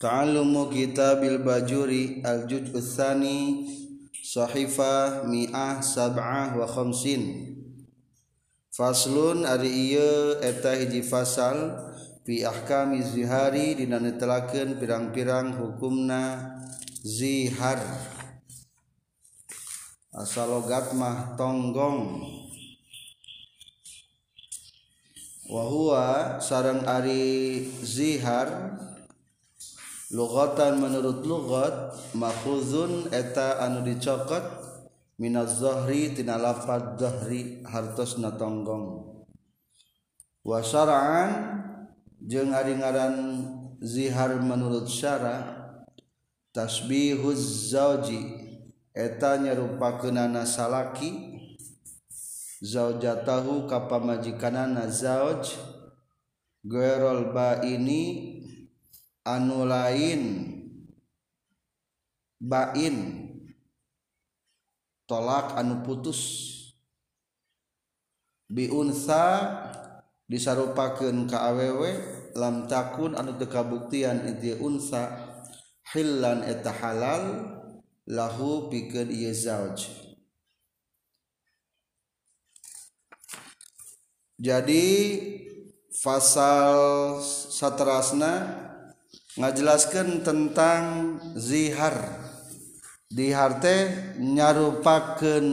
Ta'allumu kitabil bajuri al juj tsani sahifah mi'ah sab'ah wa khamsin Faslun ari iya eta hiji fasal fi ahkami zihari dina pirang-pirang hukumna zihar asalogat mah tonggong wahua sarang ari zihar Lugotan menurutlugot maudzuun eta anu dicokot Minzohri tinfathri Haros na togong Wasaraan jeung hariengaran zihar menurutsara tasbih huzaji eta nyerupa kena nasalaki zaja tahu kapa majikanan nazauj Guolba ini, anu lain Bain tolak anu putus biunsa disarupakan Kww lam takun anu kekabuktiansa Hlanalhu jadi pasal satterasna yang jelaskan tentang zihar dihar nyarupakan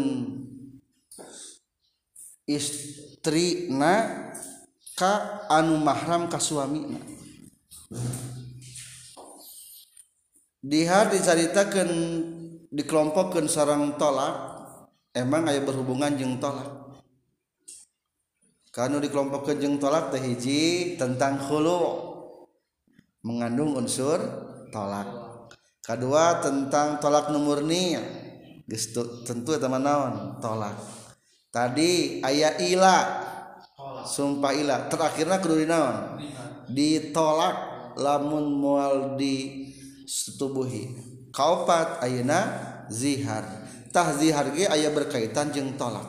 istrina Ka anumahrammi dihar dicaritakan dikelompokkan seorang tolak Emang Ayo berhubungan jeng tolak kan dikelompokkan jeng tolak tehhiji tentang huluok mengandung unsur tolak kedua tentang tolak gestu tentu teman naon tolak tadi ayat ila sumpah ila terakhirnya kedua naon ditolak lamun mual di setubuhi kaupat ayana zihar tah zihar ge ayat berkaitan jeng tolak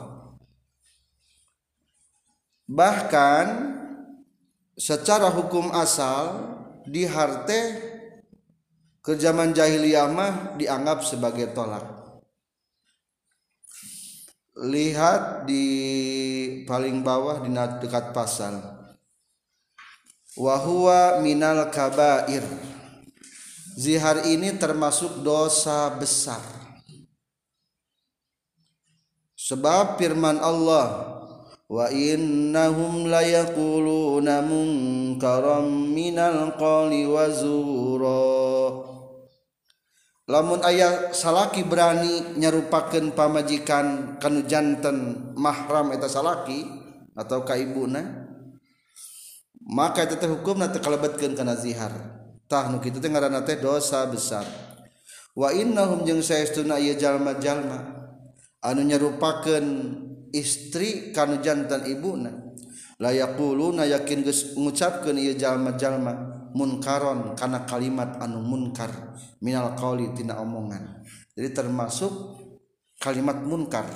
bahkan secara hukum asal di harte ke zaman jahiliyah mah dianggap sebagai tolak lihat di paling bawah di dekat pasal wahwa minal kabair zihar ini termasuk dosa besar sebab firman Allah wana wa namun ayat salaki berani nyarupaken pamajikan kan jantan mahrameta salaki atau kaibuna maka itu hukum nanti kalaueatkan kena zihar tak begitu dosa besar walmalma anu nyarupaken istri Kan jantan Iibuna layak pu nadus mengucapkanlma-lma Mungkaron karena kalimat anu munkarr Minaltina omongan jadi termasuk kalimat mukarr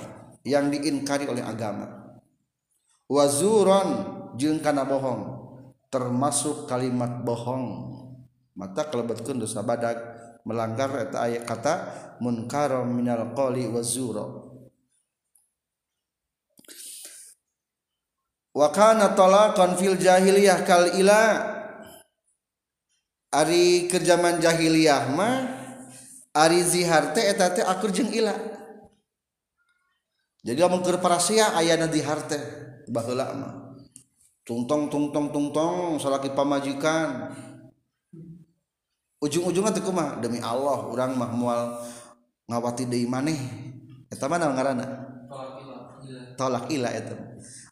yang diinkari oleh agama wazuronkana bohong termasuk kalimat bohong mata keebat Kudus naabadak melanggar aya kata mungkaron Minalko wazuro wa kana talaqan fil jahiliyah kal ila ari ke zaman jahiliyah mah ari zihar teh eta teh akur jeung ila jadi lamun keur parasia ayana zihar teh baheula mah tungtong tungtong tungtong salaki pamajikan ujung-ujungnya teh kumaha demi Allah urang mah moal ngawati deui maneh eta mah ngaranna tolak ila tolak eta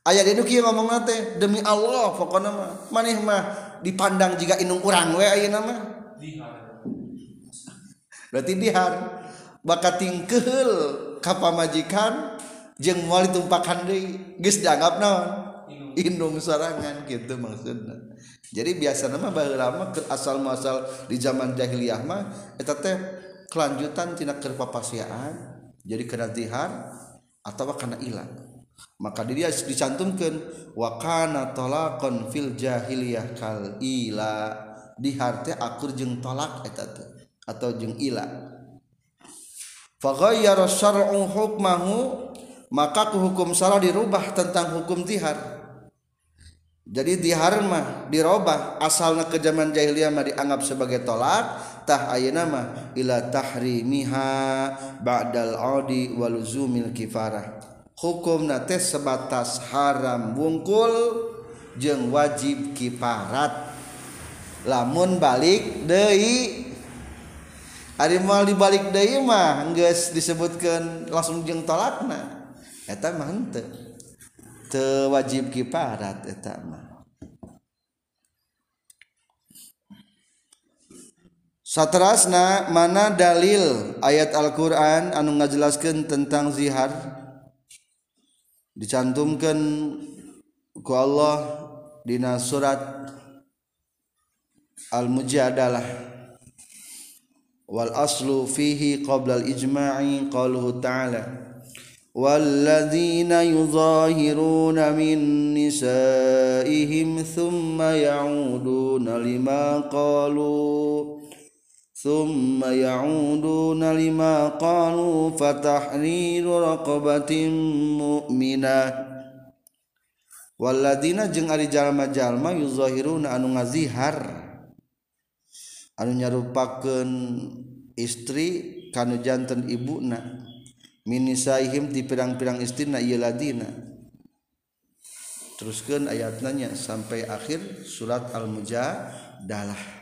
ayah dia nuki ngomong nate demi Allah pokoknya mah maneh mah dipandang jika inung kurang we ayah nama berarti dihar bakat tingkel kapa majikan jeng wali ditumpakan deui geus dianggap non inung sarangan gitu maksudnya jadi biasa nama lama ke asal muasal di zaman jahiliyah mah itu teh kelanjutan tina keur jadi kena dihar atau karena ilang maka diri dicantumkan wakana tola filhil di tolak atau jela makaku hukum salah dirubah tentang hukum tihar jadi diharmah dirubah asalnya kejaman jahiliyah dianggap sebagai tolaktah nama ilatahrihadalodi wazuil kifarrah nates sebatas haram bungkul jeng wajib kiparat lamun balik De dibalik Deima guys disebutkan langsung jeng talatnaap tewajib kiparat satterana mana dalil ayat Alquran anu ngajelaskan tentang ziharnya dicantumkan Allahdina surat Al mujadalah wa aslu fihi qbla ijma q taalawalazina yuhiruna minhim yangunalima q una mu Wal-lmahirun an ngazihar annya rupaken istri karena jantan ibuna Miniaihim di pedang-pedang istri nadina terusken ayatnya sampai akhir surat al-muja dahir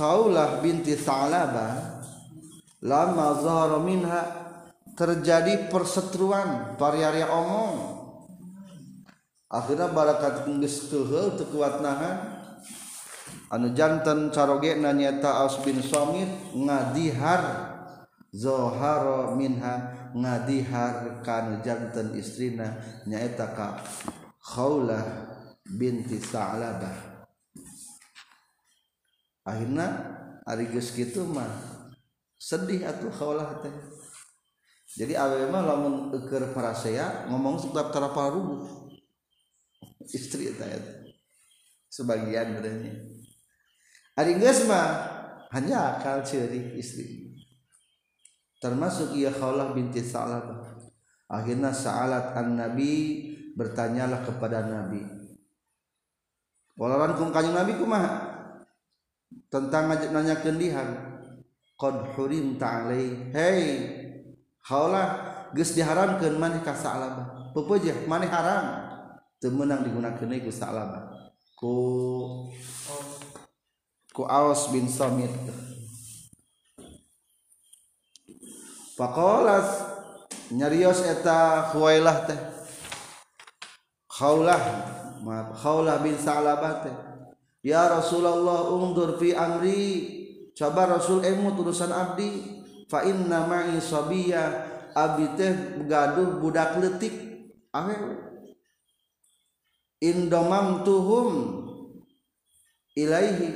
Khaulah binti Salaba lama zahara minha terjadi perseteruan pariyaya omong akhirnya barakat geus teuheul teu kuat nahan anu jantan caroge nanyata Aus bin Somit ngadihar zahara minha ngadihar kanu jantan istrina nyaeta ka Khaulah binti Salabah akhirnya ari geus kitu mah sedih atuh kaulah teh jadi awewe mah lamun Para parasea ngomong sebab tarapal rubuh istri teh ya. sebagian berani ari geus mah hanya akal ciri istri termasuk ia kaulah binti salat. akhirnya salat an-Nabi bertanyalah kepada Nabi Walaupun kum Nabi kumaha tentang ngajak nanya kendihan qad hurim ta'alai hei haulah geus diharamkeun maneh ka sa'labah pepeujeh maneh haram teu meunang digunakeun ku sa'labah ku ku Aus bin Samit Pakolas nyarios eta Huwailah teh Khaulah maaf Khaulah bin Sa'labah teh Ya Rasulullah undur fi amri Coba Rasul Emu urusan abdi Fa inna ma'i sabiya Abdi teh gaduh budak letik Amin Indomam tuhum Ilaihi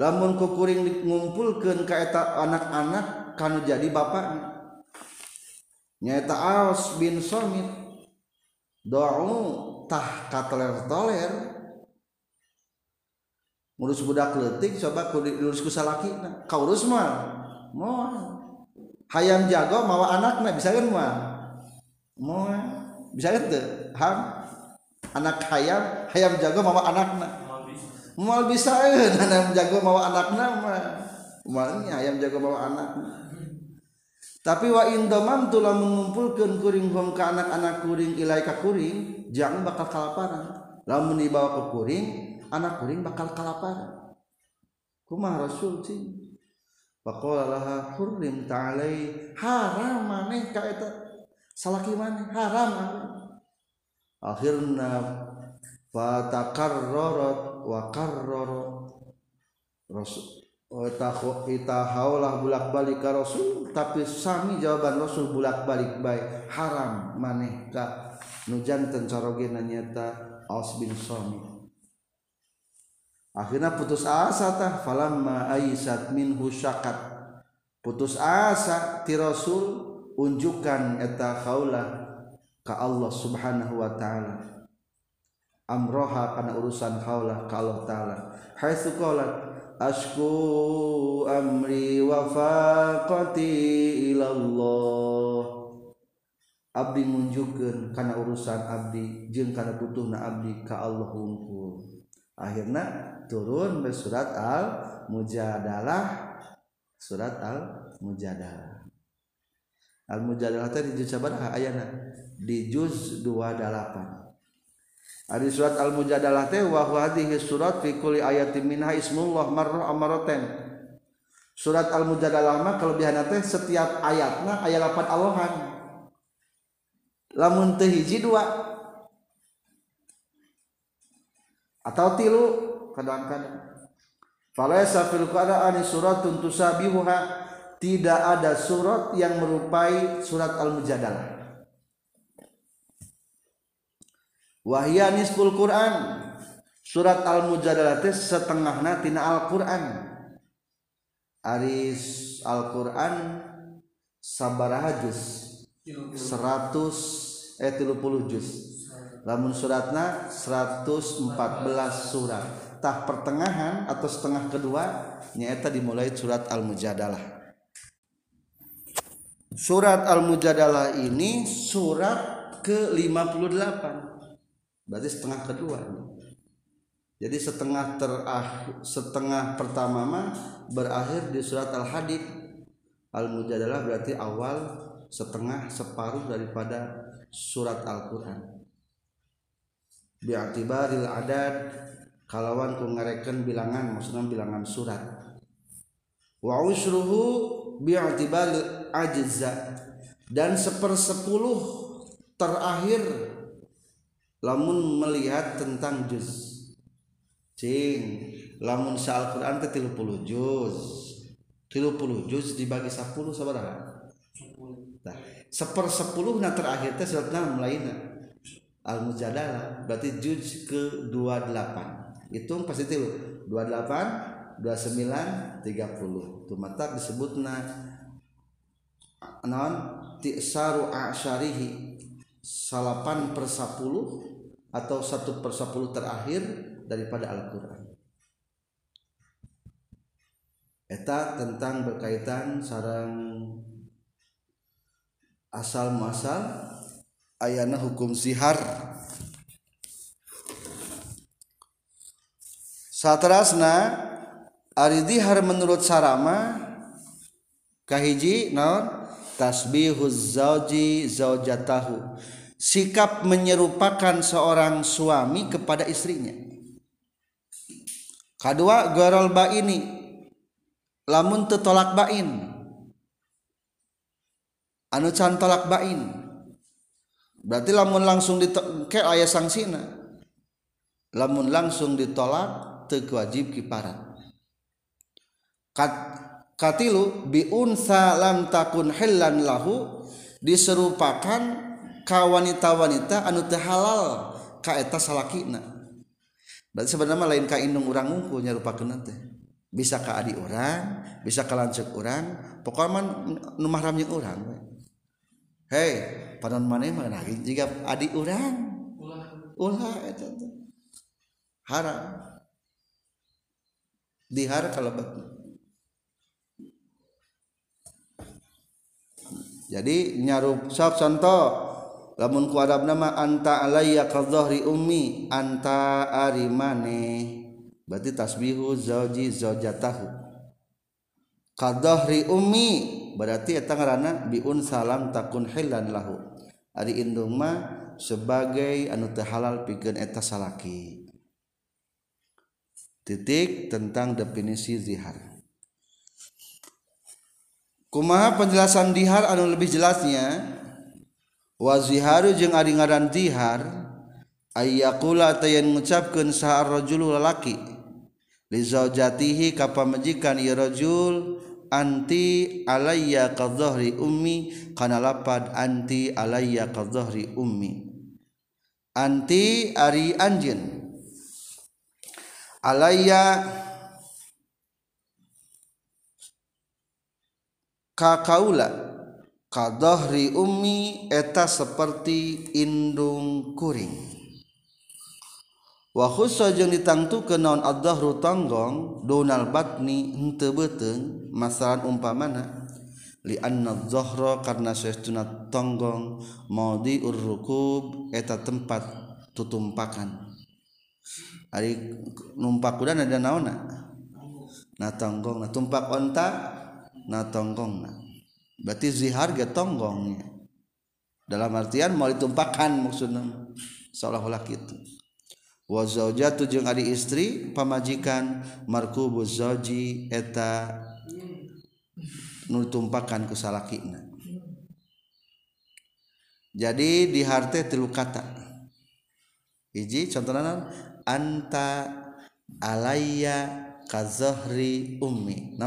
Lamun kukuring ngumpulkan Kaeta anak-anak Kanu jadi bapak Nyata Aus bin Somit Do'u tah katoler-toler keletik coba kau haym jago mawa anakaknya anak haym haym jago mauwa anakaknya bisa eh, jagowa anak ayam jago bawa anak tapi Wahdolah mengumpulkan kuring go ke anak-anak kuring Ilaikakuring jangan bakal kalaparan lalu menibawa kekuring anak kuring bakal kalapar kumah rasul cing Pakola laha hurrim ta'alai haram maneh ka eta salaki maneh haram akhirna fatakarrarat wa karrarat rasul itahaulah bulak balik ke rasul tapi sami jawaban rasul bulak balik baik haram maneh ka nujanten carogena nyata aus bin somit putus as putus assul unjukkan etaula ka Allah subhanahu Wa ta'ala amroha karena urusanlah kalau tari waallah Abi menunjukkan karena urusan Abdi jeung karena putuh na Abdi kalau Allah hukum akhirnya turun ber surat al mujadalah surat al mujada di di juz 2pan ah, surat al-mujada surat fi surat al-mujada lama kelebihan setiap ayatnya aya lapan Allahan la hijji dua atau tilu kadang-kadang falaysa fil qur'ani surat tusabihuha tidak ada surat yang merupai surat al-mujadalah wahya nisful qur'an surat al-mujadalah teh setengahna tina al-qur'an aris al-qur'an sabaraha juz 100 eh 30 juz lamun suratna 114 surat Tah pertengahan atau setengah kedua nyata dimulai surat al-mujadalah surat al-mujadalah ini surat ke-58 berarti setengah kedua jadi setengah terakhir setengah pertama mah berakhir di surat al-hadid al-mujadalah berarti awal setengah separuh daripada surat Al-Quran bi'atibaril adad kalawan ku ngareken bilangan maksudna bilangan surat wa usruhu bi'atibaril ajza dan sepersepuluh terakhir lamun melihat tentang juz cing lamun sa Al-Qur'an teh 30 juz 30 juz dibagi 10 sabaraha nah, 10 nah terakhir teh suratna mulainya al mujadalah berarti juz ke 28 hitung pasti tilu 28 29 30 itu mata disebutna non tisaru asyarihi salapan per 10 atau satu per 10 terakhir daripada Al-Quran Eta tentang berkaitan sarang asal muasal ayana hukum sihar satrasna ari dihar menurut sarama kahiji naon tasbihuz zauji zaujatahu sikap menyerupakan seorang suami kepada istrinya kedua gorol ini lamun tetolak bain anu can tolak bain lamun langsung dike ayah sang Sinina namunmun langsung ditolak tewajib ki parat biunsahu diserupakan ka wanita-wanita anu halaleta sebenarnya lain Kaung orangnya bisa kaadi orang bisa ke kurangpokokaman memahramnya kurang he panon mana mah nagih jika adi urang ulah itu tuh haram dihar kalau jadi nyarup sok contoh lamun ku Arab nama anta alaiya kadhri ummi anta arimane berarti tasbihu zauji zaujatahu Kadhri ummi berarti eta ngaranna biun salam takun hilan lahu inndoma sebagai anu ta halal pi etasa titik tentang definisi zihar kumaha penjelasan dihar anu lebih jelasnya waziharu je arantihar ayakula yang mengucapkan sarajulul lelakitihi kapa mejikan yarojul dan anti alayya kadhahri ummi kana lapad anti alayya kadhahri ummi anti ari anjin alayya kakaula kadhahri ummi eta seperti indung kuring ditang keon adro togong Donald batni bete masalahahan umpa mana Liro karena togong mau dieta tempat tutumpakan numpakku na togotumtak togong berarti ziharga tonggongnya dalam artian mau ditumpakan mu seolah-olaki itu jatuh jeung hari istri pamajikan Markzoji nutupakan kusa jadi di harte Trilu katai contohtaaya kahri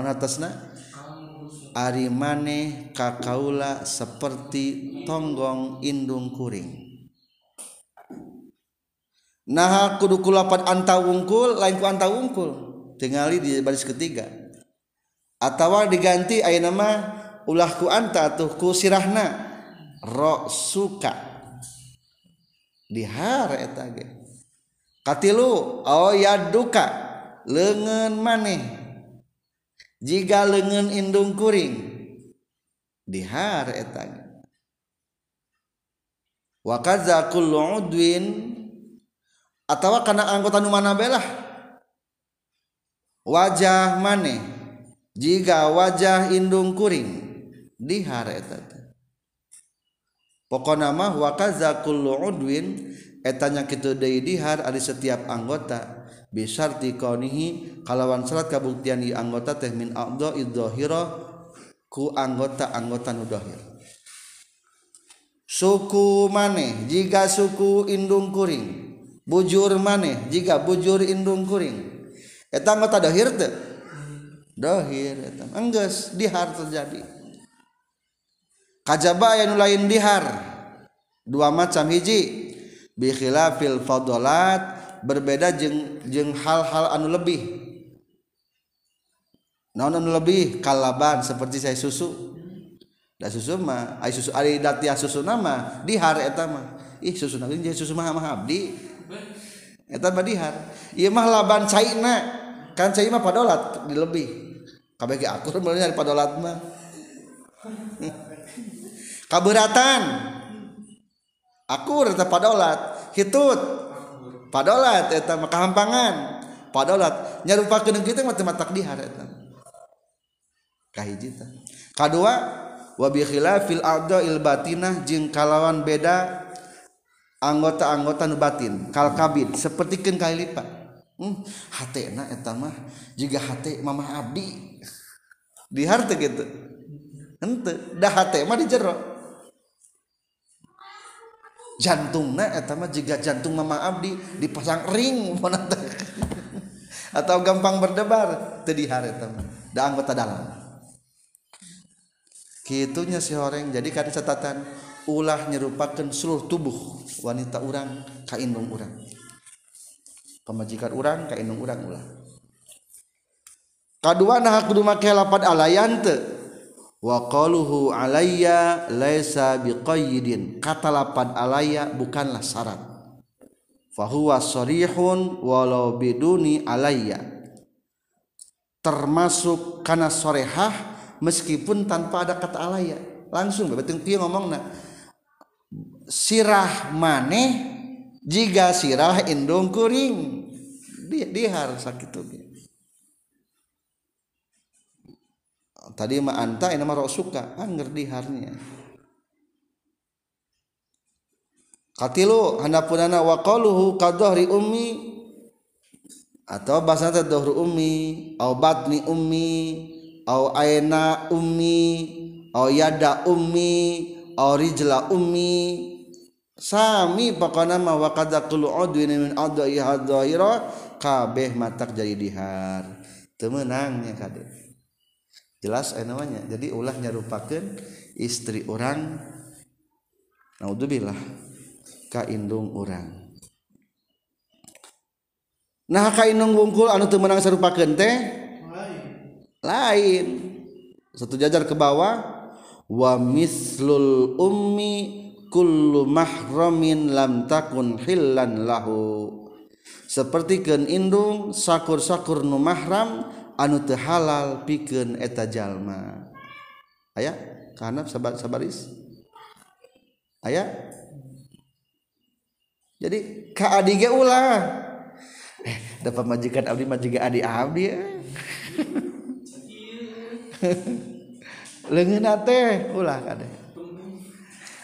atas Ari maneh kakaula seperti toggngndung kuring Nah kudu kulapan anta wungkul lain ku anta wungkul tingali di baris ketiga. Atawa diganti ayat nama ulah ku anta tuh ku sirahna rok suka dihar etage. Katilu oh ya duka lengan maneh. Jika lengan indung kuring dihar etage. ge. kullu udwin atau karena anggota mana belah wajah mana jika wajah indung kuring dihare eta pokona mah wa kullu udwin etanya kitu deui dihar ari setiap anggota bisarti kaunihi kalawan syarat kabuktian di anggota teh min aqdha idzahira ku anggota-anggota nu suku mane jika suku indung kuring bujur maneh jika bujur indung kuring eta anggota dohir teh dohir eta enggeus dihar terjadi kajaba yang lain dihar dua macam hiji bi khilafil fadolat berbeda jeng jeng hal-hal anu lebih naon anu lebih kalaban seperti saya susu dah susu mah ai susu ari datia susu nama dihar eta mah ih susu nama jadi susu mah mah abdi tan baddihar Imah labanina kancamah padalat dibihkab aku padalat kaburaatan aku padalat hitut padalathamangan padalat nya lupa keung kita mate takdikahjitan K2wabfil ilbatinah jeing kalawan beda yang anggota-anggota nubatin seperti ken kali lipat hmm, hati eta etama juga hati mama abdi di harta gitu ente dah hati mah dijerok jantung na etama jika juga jantung mama abdi dipasang ring atau gampang berdebar tadi hari teman dah anggota dalam kitunya si orang jadi kan catatan ulah nyerupakan seluruh tubuh wanita orang kainung orang pemajikan orang kainung orang ulah kedua nah aku make lapan alayan te wa qaluhu alayya laisa biqayyidin kata lapan alayya bukanlah syarat fahuwa sarihun walau biduni alayya termasuk karena sorehah meskipun tanpa ada kata alaya langsung berarti ngomong nak sirah maneh jika sirah indung kuring di dia harus sakit tadi mah anta ini mah rosuka anger diharnya katilu hanapunana waqaluhu kadohri ummi atau bahasa teh dohru ummi au batni ummi au aina ummi au yada ummi au rijla ummi Sami pakana ma wa qad qulu udwin min adai hadaira kabeh matak jadi dihar. Temenangnya kade. Jelas enamanya. Eh, jadi ulah nyarupakeun istri orang naudzubillah ka indung urang. Nah ka indung wungkul anu teu meunang sarupakeun teh lain. Lain. Satu jajar ke bawah wa mislul ummi mahromin la takunlanhu sepertikanndung sakur-sakurnumahram anu te halal piken eta Jalma aya sabar-saaris aya jadi eh, dapat majikan Ab maji Adi Ab eh. le ulah ka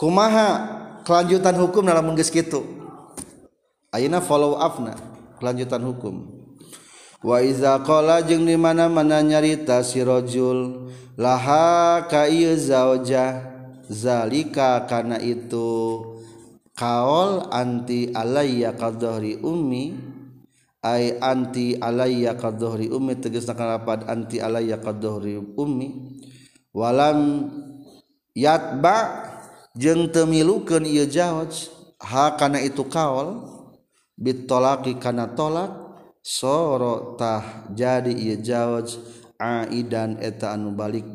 rumahaha kelanjutan hukum dalam muitu Aina follow afna kelanjutan hukum waiza dimana-mana nyarita sirojul laha zajah zalika karena itu kaol anti alayia kadori Umi anti alay kari Umi tegespat anti alayri Umi walam yatba ng temilukan iyo jawa hakana itu kaol bittolakikana tolak sorotah jadi jawajdan etetaanubalik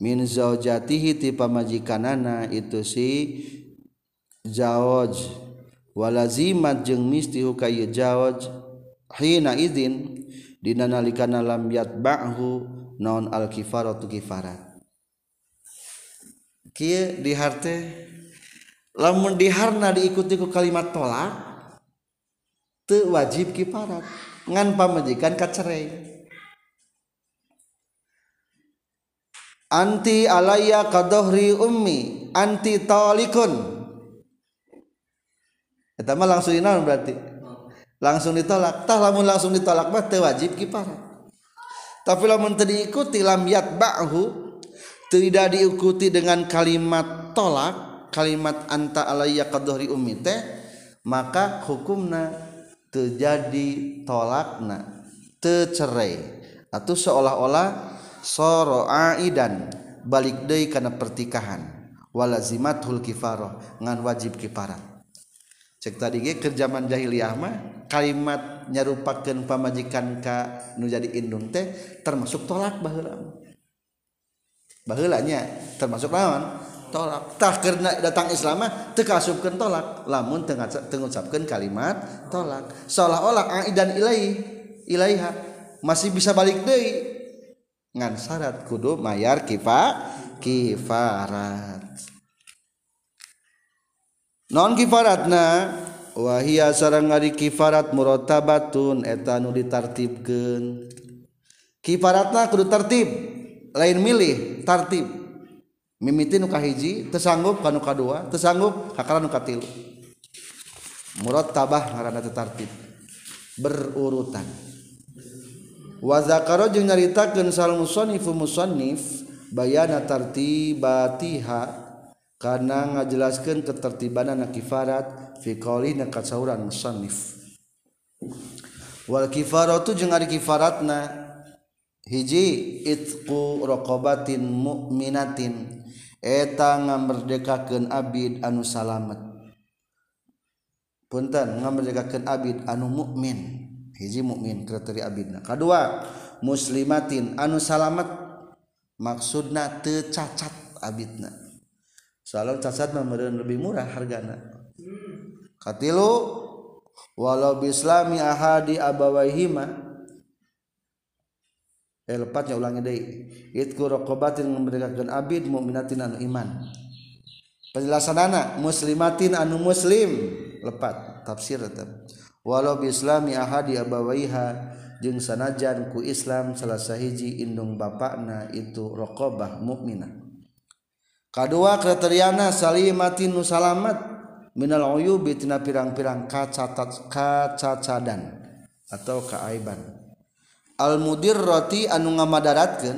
minti paji kanana itu si jawaj walazimat je mistihu kay jawaj hina izin din laat baku non alkifarkifarat kia diharte lamun diharna diikuti ku kalimat tolak te wajib kiparat ngan pamajikan kacerai anti alaya kadohri ummi anti tolikun Eta mah langsung dinaon berarti langsung ditolak tah lamun langsung ditolak mah teu wajib kiparat tapi lamun teu diikuti lam yat ba'hu tidak diikuti dengan kalimat tolak kalimat anta alayya qadohri ummi teh maka hukumna terjadi tolakna tercerai atau seolah-olah soro aidan balik deui karena pertikahan walazimatul kifarah ngan wajib kifarah cek tadi ge ke zaman jahiliyah mah kalimat nyarupakeun pamajikan ka nu jadi indung teh termasuk tolak baheula nya termasuk lawan tolaktah datang Islam tekaupken tolak lamunutken kalimat tolak shalah-odanaiaiha masih bisa balik ngansrat kudu mayyar kifa kifarat non kifaratnawah kifarat murun etan ditartip kifarat kudu tarttib lain milih tartib mimin ukahiji tesanggup kanukadutesanggup haktil mu tabah tartib berurutan waza karo juga nyarita kensal musif musonif bayana tartib battiha karena ngajelaskan ketertibabanan akifarat fili nakatif wakifar a kifaratna yang hijji itkuobatin mukminatin etang ngamerdekakan Abid anu salamet Putan ngamerdekakan Abid anu mukmin mukmin kriteri Abnah kedua muslimatn anu salat maksudna tercacat Abidnah sala lebih murah harga walau Islamiaha di abawahhiman lepatnya ulangiideoba mukmina iman penjelasan anak muslimmatin anu muslim lepat tafsir walau Islam ya hadirbawaha jeng sanajan ku Islam salah selesai hijji lindung bana itu rokobah mukmina K2 kriteriana Salimatin nusalamat Minalyubitina pirang-pirang kaca kacacadan atau kaaiban mudir roti anu ngamadaratatkan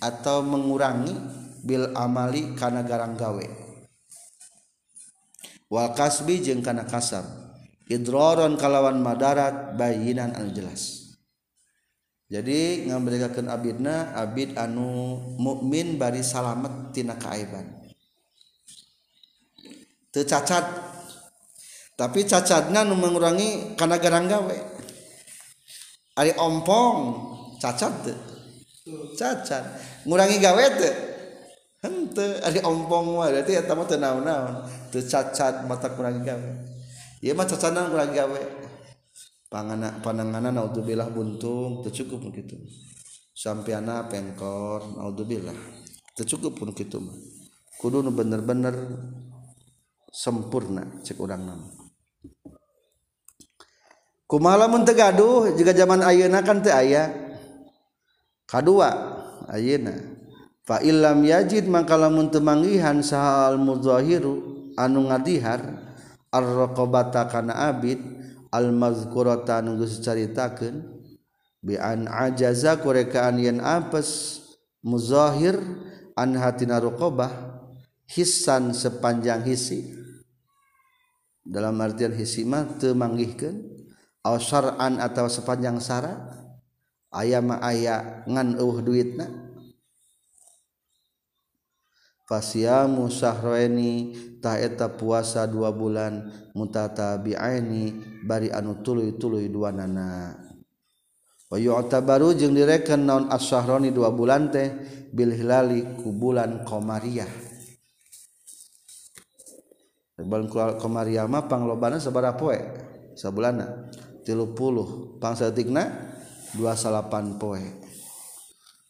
atau mengurangi Bil Amali Kangaraanggawewalng kasar Idroron kalawan Madarat bayinan Al jelas jadi nga memberikan Abidnah Abid anu Mukmin barisamet tinakabancat tapi cacatnanu mengurangikanagaraanggawe ompoong cacat cacatnguiwe mata kurang panganak pananganan autodu belah buntung tercukup begitu sampeana pengngkordubillah tercukup pun gitu kudu bener-bener sempurna ce kurangrang na malammun teuh jika zaman ayenakan te aya ka2yena fa yajid maka lamangihan saal muzohiru anu ngadihar alrooba almaotaita ajazaekapes muzohir anhatiqobah hisan sepanjang hisi dalam mar hissiima temanggihkan san atau sepanjang sa aya aya nganuh duit fa mui taeta puasa dua bulan muta bari anu tulu dua nana o baru direken naon as syroni dua bulan teh billi ku bulan komariahpang loban sebara poe sebula pangsana dua salapan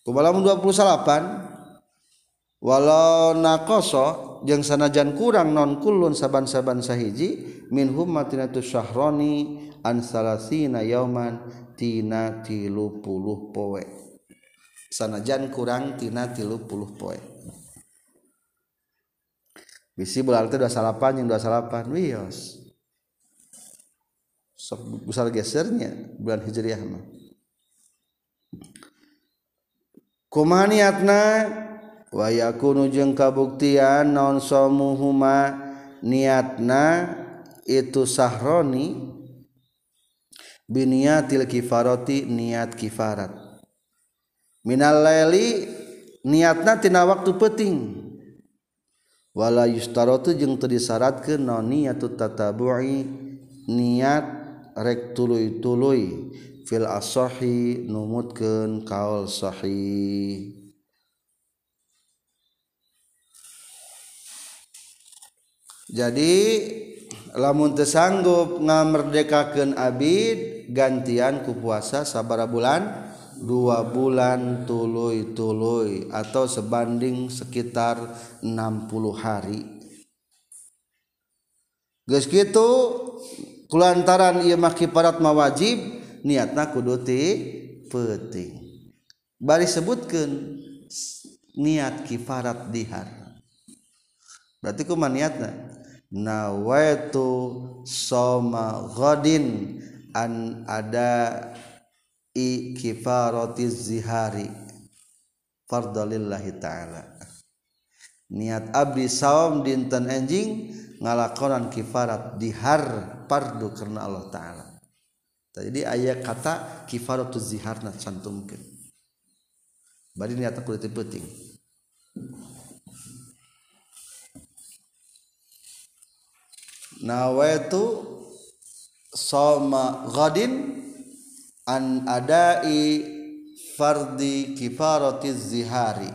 popanwala koso yang sanajan kurang nonkulun saaban-saban sahiji Min Syronisalmantina sanajan kurangtina tilu bisi dua salapan yang dua salapans sok besar gesernya bulan Hijriah mah kumaniatna wa yakunu jeung kabuktian non somuhuma niatna itu sahroni biniatil kifaroti niat kifarat minal laili niatna tina waktu penting. wala yustarotu tadi teu ke noni niatut tatabu'i niat rek tuluy-tuluy fil asohi numutkeun kaul sahih jadi lamun tesanggup ngamerdekakan abid gantian ku puasa sabara bulan dua bulan tuluy-tuluy atau sebanding sekitar enam puluh hari Geus kitu kulantaran ia maki kifarat mawajib wajib niatna kudu ti penting bari sebutkan niat kifarat dihar berarti kumaha niatna nawaitu soma ghadin an ada i kifaratiz zihari fardalillahi ta'ala niat abdi saum dinten enjing ngalakonan kifarat dihar fardu karena Allah taala jadi ayat kata kifaratu ziharna cantumkeun bari niatan kulit penting nawaitu sama ghadin an adai fardi kifarati zihari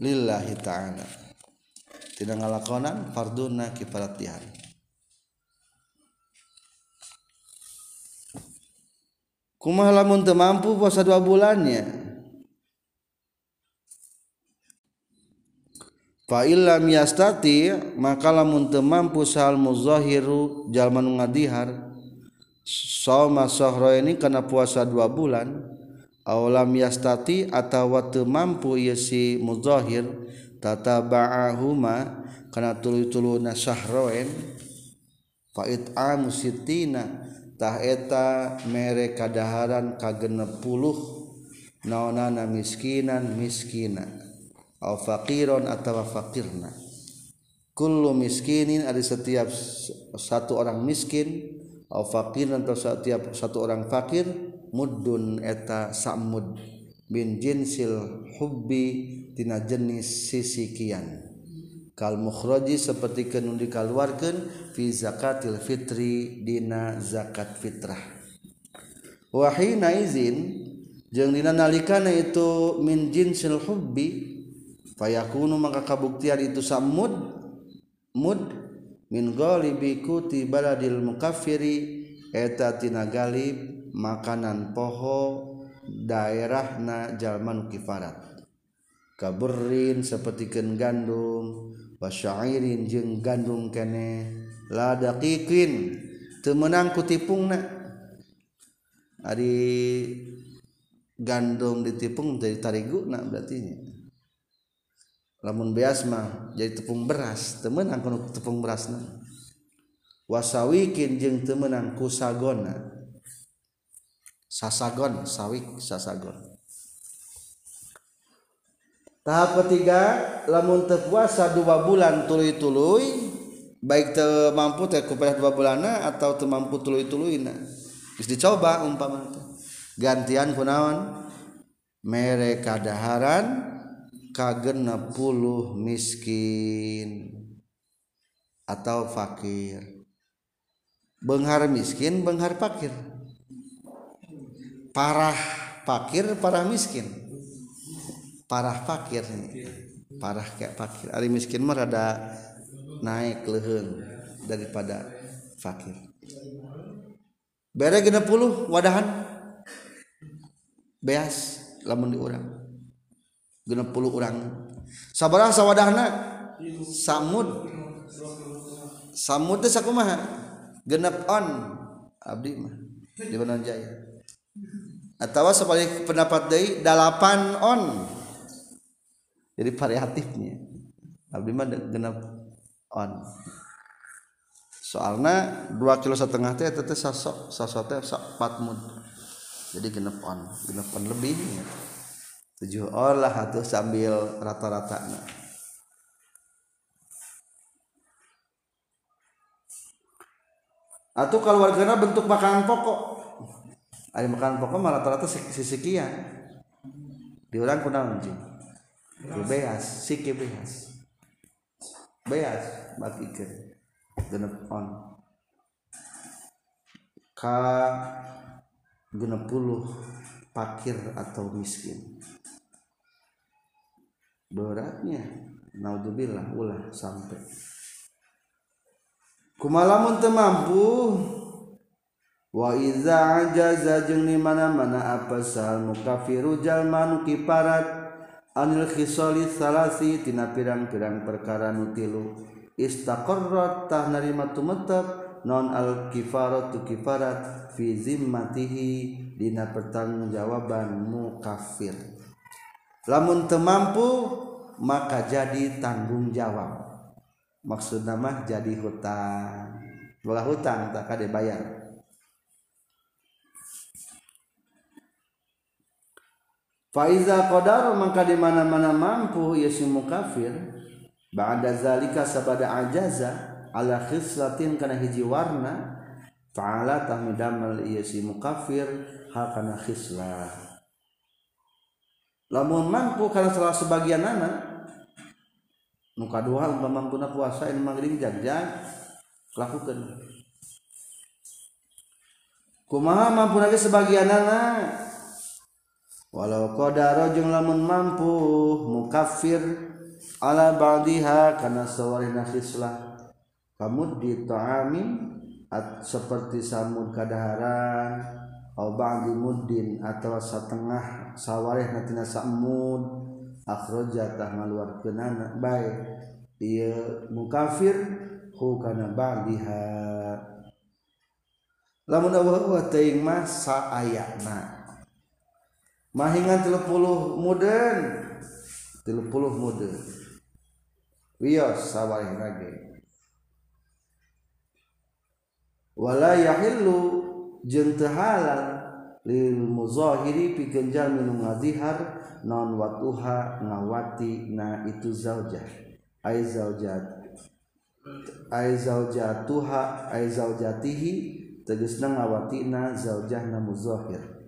lillahi ta'ala tidak ngalakonan farduna kifaratihan Kumah lamun temampu puasa dua bulannya fa illam yastati maka lamun temampu mampu sal muzahiru jalman ngadihar sama sauma ini kana puasa dua bulan aulam yastati atawa teu mampu ieu si muzahir tata Baa karena tu fa mutinataheta me kadaharan ka genep puluh naonana miskinan miskinan fakin atau fakirnalu miskinin ada setiap satu orang miskin fakirn atau setiap satu orang fakir mudhun eta sam mudun bin jinsil hobitinana jenis sisiqian kal mukhroji seperti kenunikan keluarga Vizakatiil Fitri Dina zakat Firah Wahaiaizin yangng na itu minjinsil hobi pay kuno maka kabuktian itu samud mood minlibikutibailmumukafiri etatina Gahalib makanan poho, Daerah daerahna jalman kifarat kaberin ken gandum wasyairin jeng gandum kene lada daqiqin teu meunang ku tipungna ari gandum ditipung dari na berarti lamun beas mah jadi tepung beras temenang kono tepung berasna wasawikin jeung temenang ku sagona sasagon sawik sasagon tahap ketiga lamun puasa dua bulan tuluy-tuluy baik te mampu teh dua bulana atau te mampu tuluy-tuluyna geus dicoba umpama teh gantian kunaon mereka daharan kagena puluh miskin atau fakir benghar miskin benghar fakir parah pakir parah miskin parah pakir parah kayak pakir hari miskin mah ada naik lehen daripada fakir bere genep puluh wadahan beas lamun di orang genep puluh orang sabarah sawadahna samud samud teh sakumaha genep on abdi mah di Bandung Jaya atau sebagai pendapat dari delapan on jadi variatifnya abdi mah genap on soalnya dua kilo setengah teh teteh sasok sasok teh sak empat mud jadi genap on genap on lebih tujuh on lah atau sambil rata-rata nah. atau kalau warganya bentuk makanan pokok ada makanan pokok malah rata-rata sekian diurang kunaon cing beas siki beas beas bak ikir genep on ka genep puluh pakir atau miskin beratnya naudzubillah ulah sampai kumalamun mampu wa iza ajaza jeng di mana mana apa sah mukafiru jalmanu kiparat anil kisoli salasi tina pirang-pirang perkara nutilu istaqarrat tah narima tumetep non al kifarat tu kifarat fi zimmatihi dina pertanggungjawaban mukafir lamun temampu maka jadi tanggung jawab maksud nama jadi hutang bola hutang tak ada bayar Faiza qadar maka di mana-mana mampu yasimu kafir ba'da zalika sabada ajaza ala khislatin kana hiji warna fa'ala tahmidamal yasimu kafir karena khislah lamun mampu karena salah sebagian nana muka dua umpama mampuna puasa in magrib jajan lakukan kumaha mampu lagi sebagian nana walau Qdarojungng lamun mampu mukafir Allahla badiha karena sawleh Islam kamu diahaami seperti samun keadaran kaubangi mudin atau setengah sawwaleh nati akhfrojatah luar baik mukafirkanaha la masa ayah naik mahingan 30 muden 30 muden wios iya, sawalih rage wala yahillu jeung teu halal lil muzahiri pikeun jalmi nu ngazihar non watuha ngawati na itu zaujah ay zaujat ay zaujatuha ay zaujatihi na zaujah zaujahna muzahir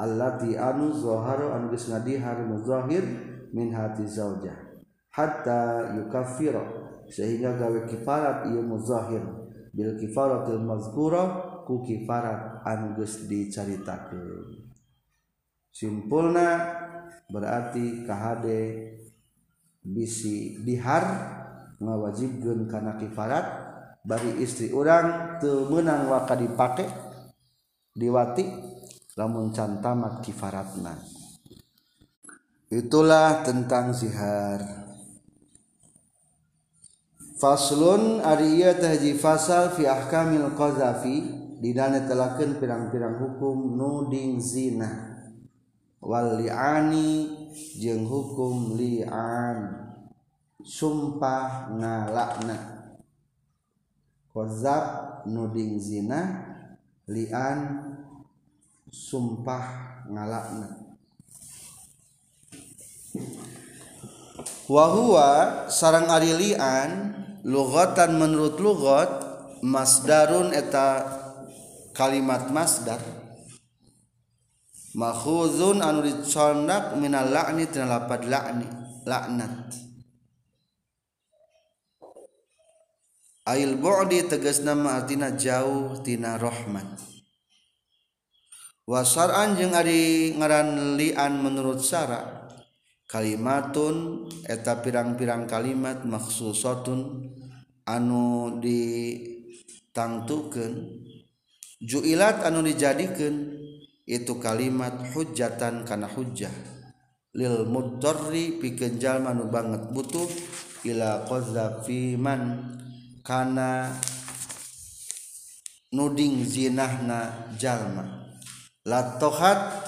allati anu zaharu anu geus ngadihar muzahir min hati zaujah hatta yukaffira sehingga gawe kifarat ieu muzahir bil kifaratil mazkura ku kifarat anu geus dicaritakeun simpulna berarti kahade bisi dihar ngawajibkeun kana kifarat bari istri orang teu meunang wa diwati canta ma kifaratna itulah tentang sihar faulun Arya taji faal Fiahkamil qzafi diane telaken piang-pirang hukum nuding zinawaliani jenghukum Lian sumpah ngalaknakhoza nuding zina Lian dan punya Sumpah nga laknat Wahwa seorang alilianlughotan menurutlugot Madarun eta kalimatmazzdar Mahudzuun an la la Ail bodi tegas nama artitina jauhtinarahhmat. aranj adangeranan menuruts kalimatun eta pirang-pirang kalimat maksud soun anu diangukan juillat anu dijadikan itu kalimat hujatan karena hujjah lil mutori pikenjalmanu banget butuh gila kozafiman karena nudingzina nahjallma tohat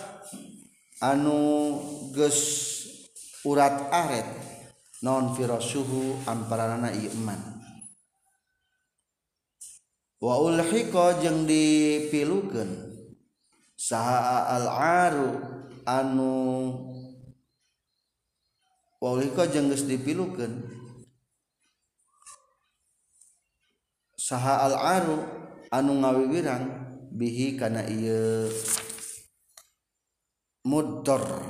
anuges urat aret nonfirro suhu amparaman wang dipilukan sah alaru anuliko jeng dipilukan sah alaru anu ngawiwiang bihi karena mudor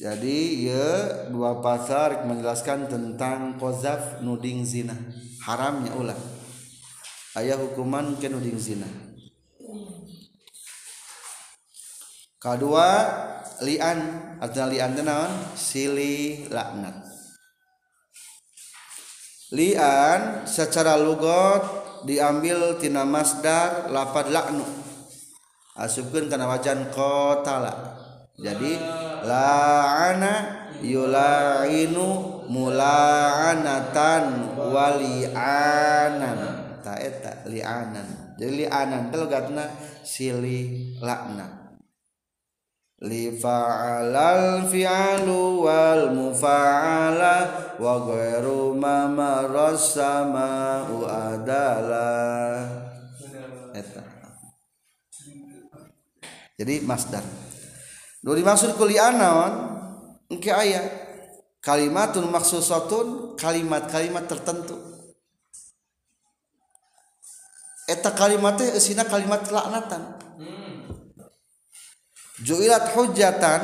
jadi ya dua pasar menjelaskan tentang kozaf nuding zina haramnya ulah ayah hukuman ke nuding zina kedua lian atau lian tenawan sili laknat lian secara lugot diambiltinamazdar lafad laknu asubukan tanawajan kotaala jadi laana yu lainu muatanwalian ta lina sili lakna. li fa'alal fi'alu wal mufa'ala wa ghairu ma marasama adala jadi masdar nu dimaksud kuliah naon engke aya kalimatun maksusatun kalimat-kalimat tertentu eta kalimatnya esina kalimat laknatan julat hujatan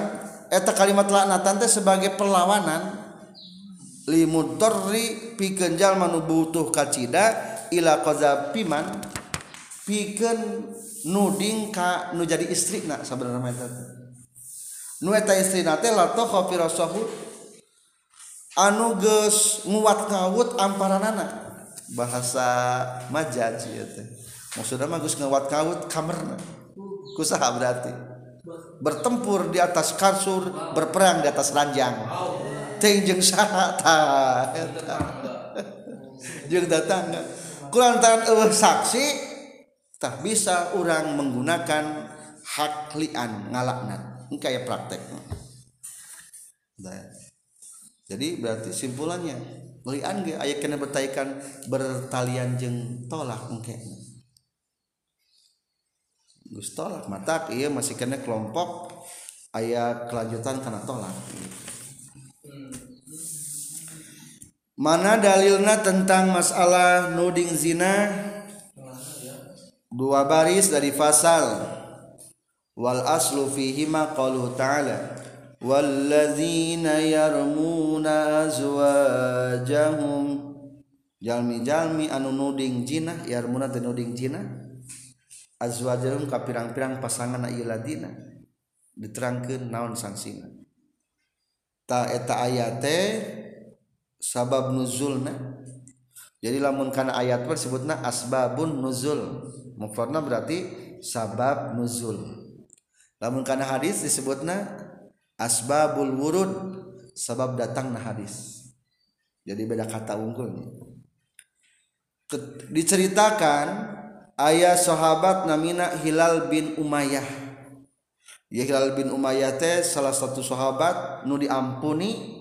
eta kalimat lakna tante sebagai perlawanan limut pikenjal manubuuh ka Iman pi nuding Ka nu jadi istri nu istri anuges muat kaud ampara nana bahasa majaji sudahgus ngewat kaut kamar usaha berarti bertempur di atas kasur berperang di atas ranjang tengjeng sahata jeng datang kulantaran uh, eh, saksi tak bisa orang menggunakan hak lian ngalakna ini kayak praktek nah, jadi berarti simpulannya lian gak ayah kena bertaikan bertalian jeng tolak mungkin Gulak mata ya masih kenek kelompok ayat kelanjutan karena tolak mana dalilnya tentang masalah nuding zina dua baris dari faalwal asluaalawalazina Jami Jami anuding ya munading Cina ngkap pirang-pirang pasangan A Ladinah diterangkan naon sanks aya sabab muul jadi lamunkan ayat disebut nah asbabun nuzul mauna berarti sabab muul namunmun karena hadits disebutnya asbabbulwurud sabab datang nah hadis jadi beda kata unggulnya diceritakan untuk sahabat Na Hilal bin Umayyahal bin Umayte salah satu sahabat nudi ampuni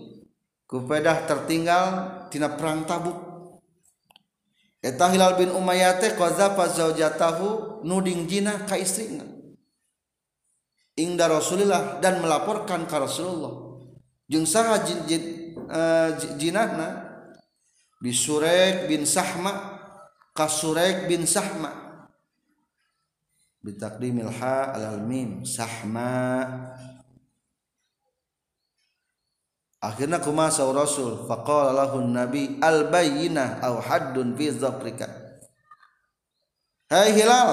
kupeddah tertinggaltina perang tabbuk Hal Umayding inda Rasulillah dan melaporkan karo Rasulullahjung eh, di Suek bin Sahma Kaek bin Sahma bitaqdimil ilha alal mim sahma akhirnya kumasa rasul faqala lahun nabi albayina bayyinah aw haddun fi hai hilal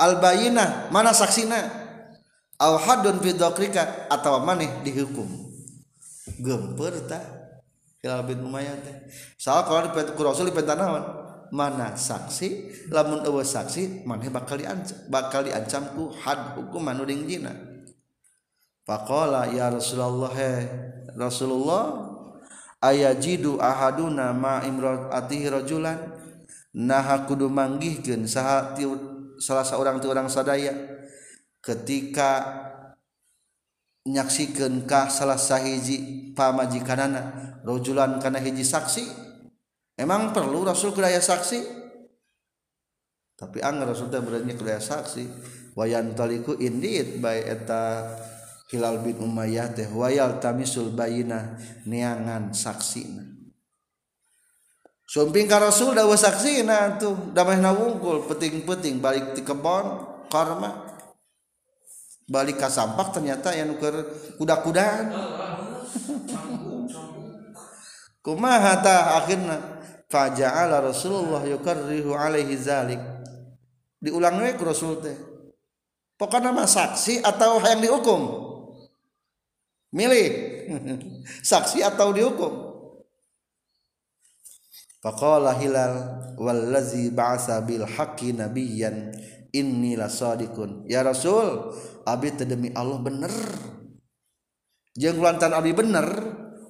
albayina mana saksina aw haddun fi dhakrika atawa maneh dihukum Gemper ta hilal bin umayyah teh soal kalau di rasul di saksi lamun saksi manhebat kalian bakal diancamku hak hukuman Pak ya Rasululallah Rasulullah ayajidu Ahuh nama Imro lan nahdu manggih saat salah seorang tuh orang sadaya ketika menyaksigenkah salah sahiji pamaji kanana rojulan karena hiji saksi Emang perlu Rasul kudaya saksi? Tapi anggar Rasul teh berani kudaya saksi. Wayan taliku indit by eta Hilal bin Umayyah teh wayal tamisul bayina niangan saksi. Sumping ka Rasul dawa na tuh na wungkul peting-peting balik di kebon karma balik ke sampak ternyata yang nuker kuda-kudaan oh, oh, oh. kumaha tah akhirnya faja'ala Rasulullah yukarrihu alaihi zalik diulang ke Rasul teh pokoknya mah saksi atau yang dihukum milih saksi atau dihukum faqala hilal wallazi ba'asa bil haqqi nabiyyan inni lasadiqun ya Rasul abi demi Allah bener jeung lantan abi bener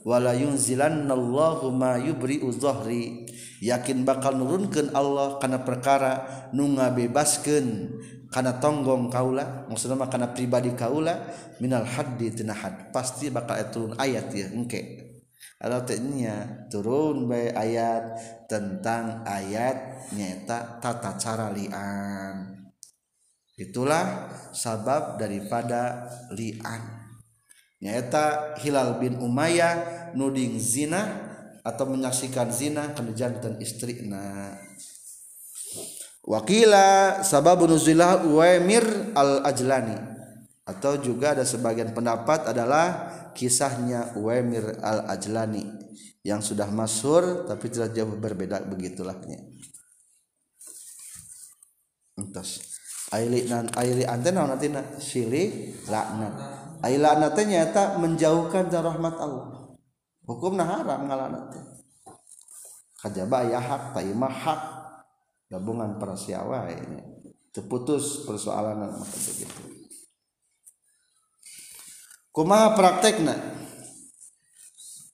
lanallahumyuzohri yakin bakal nurrunkan Allah karena perkara nuna bebaskan karena tonggong kaulah maksul karena pribadi Kaula Minal had ditinahat pasti bakal turun ayat yangngkek kalaunya turun bay ayat tentang ayat nyata tata cara liam itulah sabab daripada li nyaeta Hilal bin Umayyah nuding zina atau menyaksikan zina kena jantan na Wakila sabab Nuzulah Uwaimir al Ajlani atau juga ada sebagian pendapat adalah kisahnya Uwaimir al Ajlani yang sudah masur tapi tidak jauh berbeda begitulahnya. Entas. Aili nan aili antena nanti silik laknat. Ai laknat nyata menjauhkan dari rahmat Allah. nah haram ngalaknat teh. Kajaba aya hak tai hak gabungan persiawa ini Terputus persoalan maka begitu. Kuma praktekna?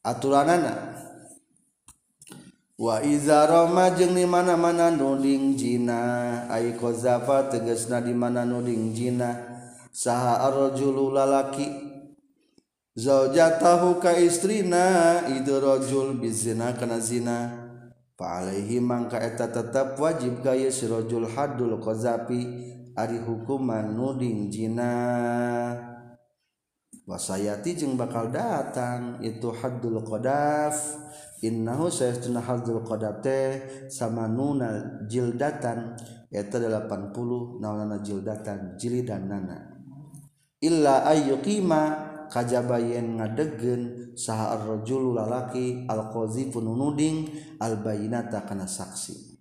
Aturanana Wa iza roma jeng di mana-mana nuling jina Aiko zafa tegesna di mana nuling jina saullu lalaki zoja tahu Ka isrina Idulrojul bizzina kena zina palinghi Mangkaeta tetap wajib gayarojul haddul qzapi ari hukumanuddingzina wasaiati jeung bakal datang itu haddul Qdaaf Innakhoda sama nunna jil datang eta 80 nana jil datang jilid dan nana illa ayyuqima kajabayen ngadegen saha ar-rajul lalaki al-qazi pununuding al-bayinata kana saksi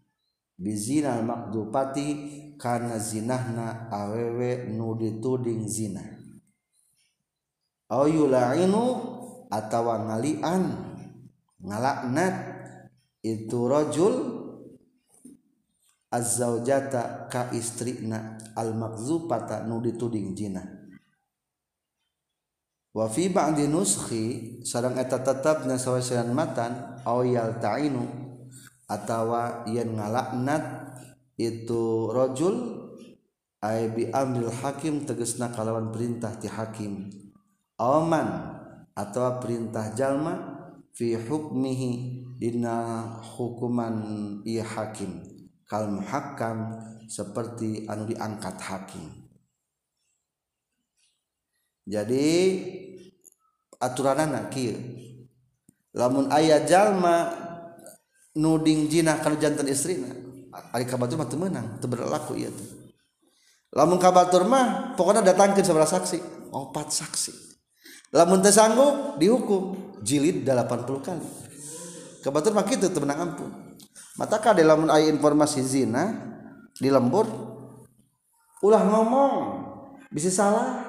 bizina al-maqdupati kana zinahna awewe nu zina au atawa ngalian ngalaknat itu rajul azzaujata ka istrina al-maqzupata nu dituding jinah wafiba And di nushi seorangeta tetap saweseseian mata Ayal tainu atau yen ngalaknat iturojulibil Hakim tegesnakalawan perintah dihakim Aman atau perintah jalma fihukhidina hukummanhakim kal hakam seperti andu diangkat hakim jadi aturan anak lamun ayah jalma nuding jina kalau jantan istri nah, Ari kabatur mah menang berlaku iya tuh lamun kabatur mah pokoknya datangkan sebelah saksi empat saksi lamun tersanggup dihukum jilid 80 kali kabatur mah gitu temenang menang ampun mata kade lamun ayah informasi zina di lembur ulah ngomong bisa salah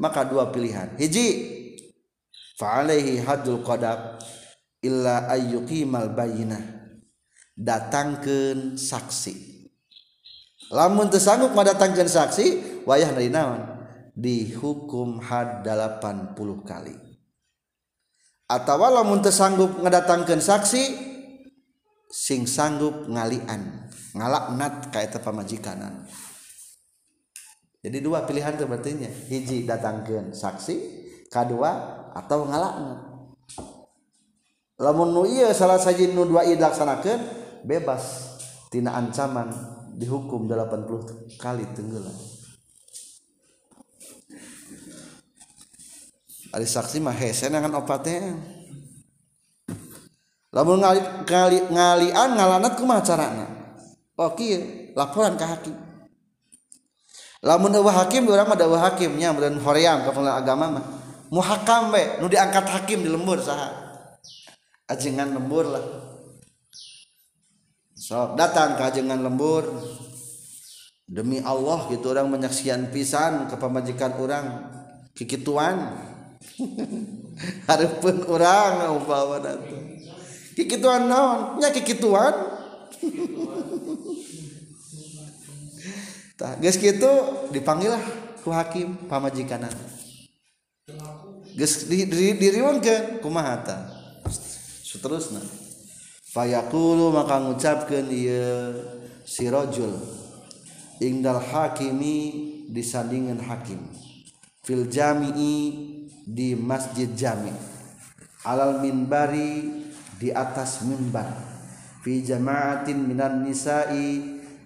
maka dua pilihan hijibaangkan saksi la teranggup mendatangkan saksi wayah Riwan dikum had 80 kali atauwala ter sanggup medatangkan saksi sing sanggup ngalian ngalak-nat kaita pamajikanan. jadi dua pilihan tuh berartinya hiji datangkan saksi kedua atau ngalaknya lamun nu iya salah sajin nu dua iya dilaksanakan bebas tina ancaman dihukum 80 kali tenggelam Ada saksi mah hesen kan opatnya lamun ngali, ngali, ngalian ngalanat kumah caranya oke oh, laporan ke hakim lamun ewa hakim orang ada ewa hakimnya dan hoream ka agama mah muhakam be nu diangkat hakim di lembur sah, ajengan lembur lah So datang ke ajengan lembur demi Allah gitu orang menyaksikan pisan ke pemajikan orang kikituan harapun orang umpama datang kikituan non, nya kikituan itu dipanggillah ku hakim pamajikanan dirihaatan seterus Fayak maka ngucapkan sirojul Ingdal Haki disandingan hakim fil Jami di masjid Jami halal minbari di atas minbar pijaman Minan Niai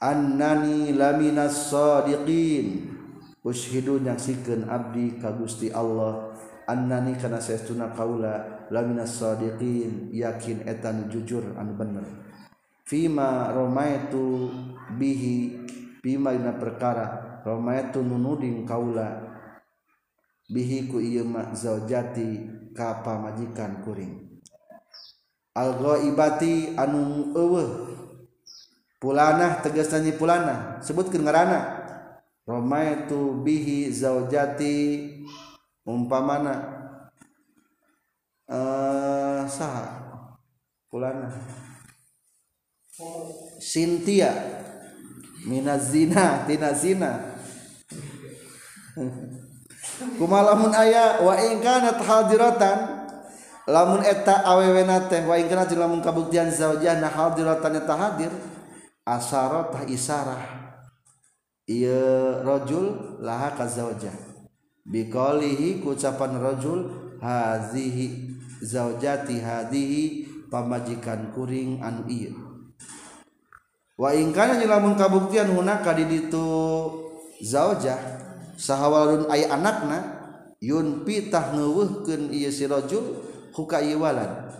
anni laminasodi ushiunnya siken abdi kagusti Allah annani karena se tununa kaula lamina sodi yakin etan jujur an bener Vima Roma itu bihi pima na perkara Roma itu nudin kaula bihi ku makzo jati kap majikan kuring Al ibati anu Pulana, tegas nanyi Pulana, sebut kengarana itu bihi zaujati umpamana eh uh, saha pulana Sintia minazina tina zina kumalamun ayah wa in kanat hadiratan lamun eta awewe nate wa in kanat lamun kabuktian zaujah na hadiratan eta hadir Quran sarotah israh rojul laaka zajah bikohi kuucapanrojul hazihi zati hadihi pamajikan kuring an Waingkanailah mengngkabuktian hunaka di itu zajah sahwalun aya anakaknya yun pitah nguwu sirojul hukawalalan.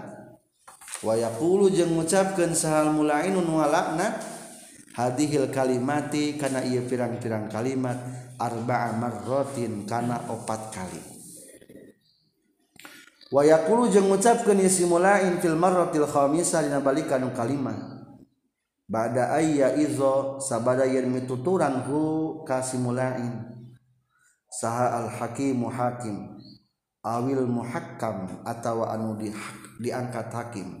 wayakulu jeung ngucapkan sahal mulainun walaknat hadihil kalimati karena ia pirang-pirang kalimat arba'a marrotin karena opat kali wayakulu jeung ngucapkan isi mulain fil marrotil khamisa dina balikan kalimat Bada ayya izo sabada yen mituturan hu kasimulain saha al hakimu hakim awil muhakkam atau anu di, diangkat hakim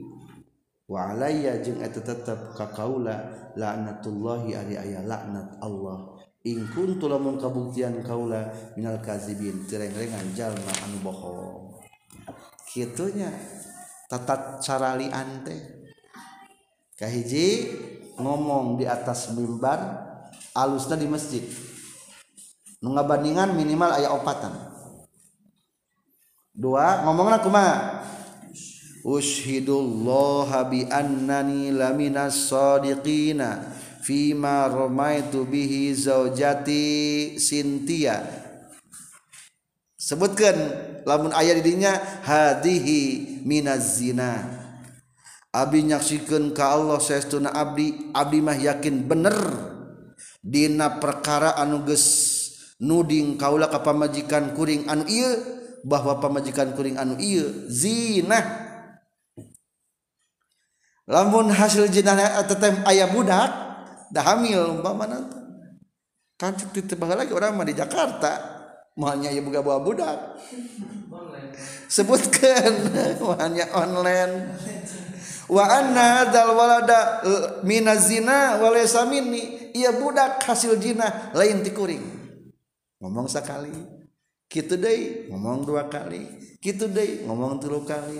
wa waalaya jeung eta tetep ka kaula laknatullahi ari aya laknat Allah in kuntu lamun kabuktian kaula minal kazibin tereng-rengan jalma anu bohong kitunya tata cara lian teh kahiji ngomong di atas mimbar alusna di masjid nu ngabandingan minimal aya opatan dua ngomongna kumaha ushidulallah hab anni laminatinatiia Sebutkan lamun ayah didinya hadihi Minzina Abinya kalau Allahstu Abdi Abimah yakin bener Dina perkara anuges nuding kauula majikan kuring anu bahwa pemajikan kuring anu zina namun hasil aya budakdah hamil lagi orang di Jakarta maun buka- budak Sebutkannya onlinezina ya budak hasil lain dikuring ngomongsa kali kita today ngomong dua kali gitu Day ngomong dua kali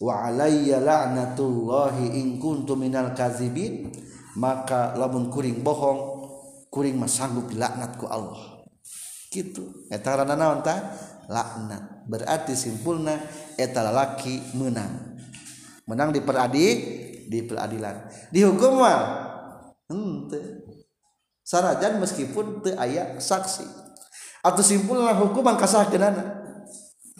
walaianatulalzi maka labunkuring bohong kuring mas sanggup pi lanatku Allah gitutara laknat berarti simpulna etalalaki menang menang di peradik di pelaadilan dihukum hmm, sajan meskipun the ayayak saksi atau simpullah hukuman kasah genan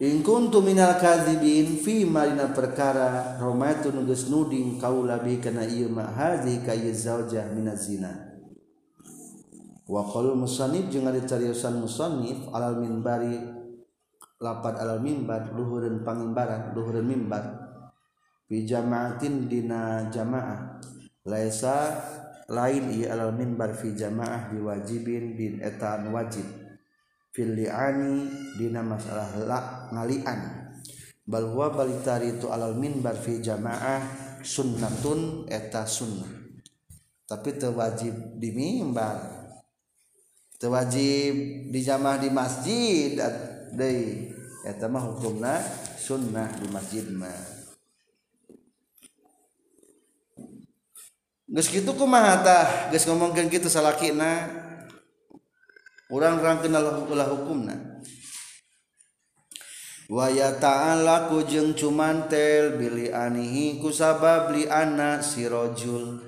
In kuntu minal kadzibin fi marina perkara romaitu nugas nuding kaula bi kana ieu ma hadhi ka zaujah minazina zina. Wa qaulul musannif jeung ari cariosan musannif alal minbari lapat alal mimbar luhureun pangimbaran luhureun mimbar fi jama'atin dina jamaah laisa lain ieu alal minbar fi jamaah diwajibin bin etan wajib fil li'ani dina masalah la' ngalian huwa balitari itu alal minbar fi jamaah sunnatun eta sunnah tapi terwajib di mimbar terwajib di jamaah di masjid deui eta mah hukumna sunnah di masjid mah Gus gitu kumaha tah, gus ngomongkan gitu salakina, orang orang kenal ulah hukumna waya ta'alaku jeng cumantel bili anihi kusabab li si rojul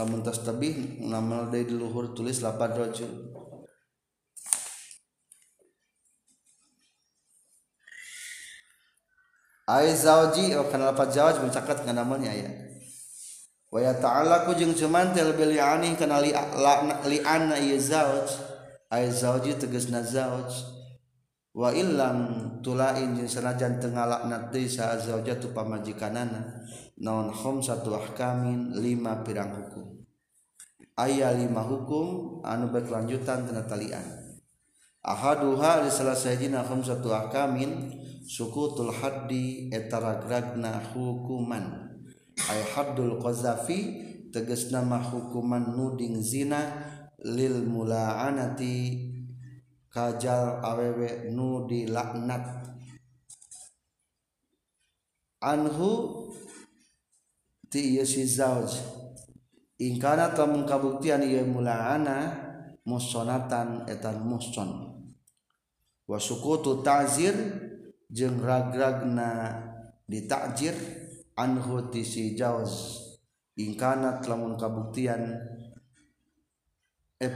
lamun tas tebih namal dari luhur tulis lapan rojul Ay zauji oh kana lapat zawaj mencakat dengan namanya ya. Wa ya ta'ala ku jeng cumantel bili anihi kana li li anna ieu iya zauj. Ay zauji na zauj walang tulah Injin sanajan Tengalalak natri saatza jatuh pamajikanana noon home satulah kamimin lima pirang hukum ayaah lima hukum anu berkelanjutan tentali Ahuh hari selesaizina Om satulah kamimin sukutul Haddi ettara dragna hukuman haddul qzafi teges nama hukuman nuding zina lilmulaanati hajal awewe nudi lanaumun kabuktianmula muatan etan wastaj jendragragna di takjir anhu inkanatmun kabuktianpunten eh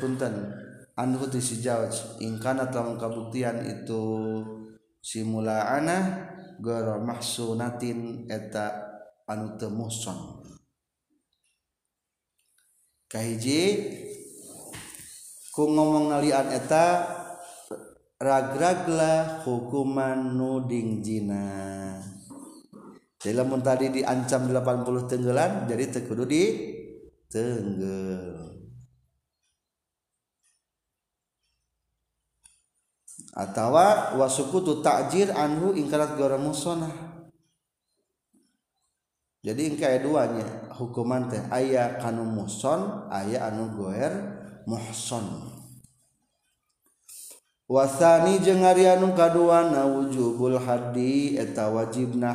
anhu ti si jauj ingkana telah kabuktian itu simula anah mahsunatin eta anu temuhson kahiji ku ngomong nalian eta ragragla hukuman nuding jina jadi lamun tadi diancam 80 tenggelan jadi tekudu di tenggel tawa waskutu takjir anu inkarat go mu jadi inka e duanya hukumante aya kanu muson aya anu goher muhson watani jeng anu ka nawujubul had eta wajib na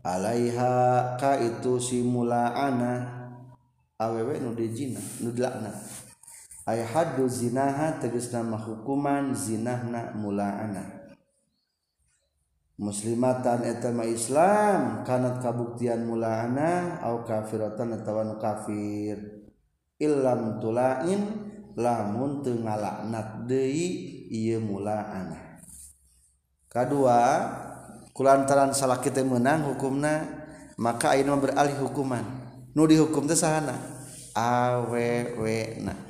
aaiha itu simulaana awewek nude j nudlana. aya haduh zinahat teis nama hukuman zina namulaana muslimatan etema Islam kanat kabuktianmulaana au kafiratanetawan kafir ilam tu lain la mula kedua Kulantaran salah kita menang hukum na maka beralih hukuman nu dihukum keshana awewe na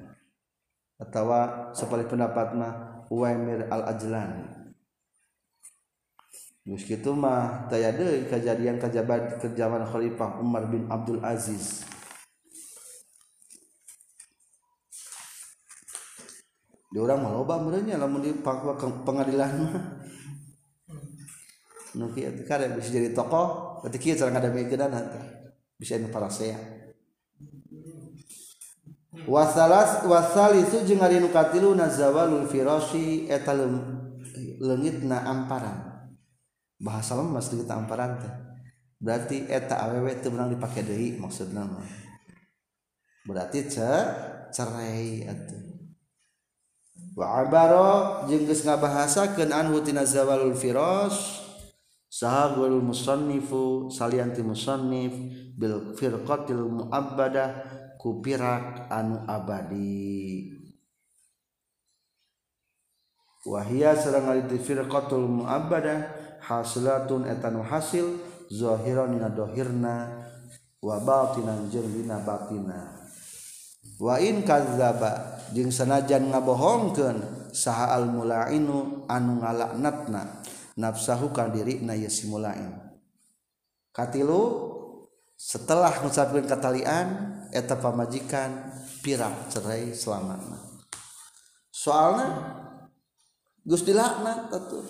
atau sebalik pendapat mah Uwaimir al Ajlan. Gus itu mah taya ada kejadian kejabat kerjaan Khalifah Umar bin Abdul Aziz. Dia orang mah loba meureunnya lalu di pengadilan mah. Nu kieu bisa jadi tokoh, ketika cara mikiran nanti Bisa para saya. was wasal itulu nazawalulfirshi eteta legit na pararan bahasa lemaspararan berarti eta awe ituang dipakai dehi maksud berarti ce cerai wa jeng nga bahasa kezawalul Firo musonnifu salanti muson Bilfirtil muabbadah pira anu abadiwahiafirqtul mudah hasunan hasilhirhirna wa wa sanajan ngabohongkan sahalmulau anu ngalak nana nafsaukan diri na mulai setelah musalin ketalian eta pamajikan pirang cerai selamatna soalnya Gus dilaknat atuh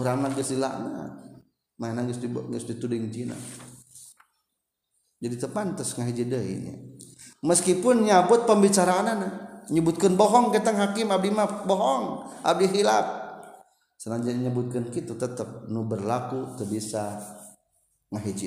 urang mah geus dilaknat mainan Gus di tuding dituding Cina jadi tepantes ngahiji deh ini meskipun nyabut pembicaraanana nyebutkan bohong kita hakim abdi ma bohong abdi hilap selanjutnya nyebutkan gitu tetap nu berlaku terbisa bisa ngahiji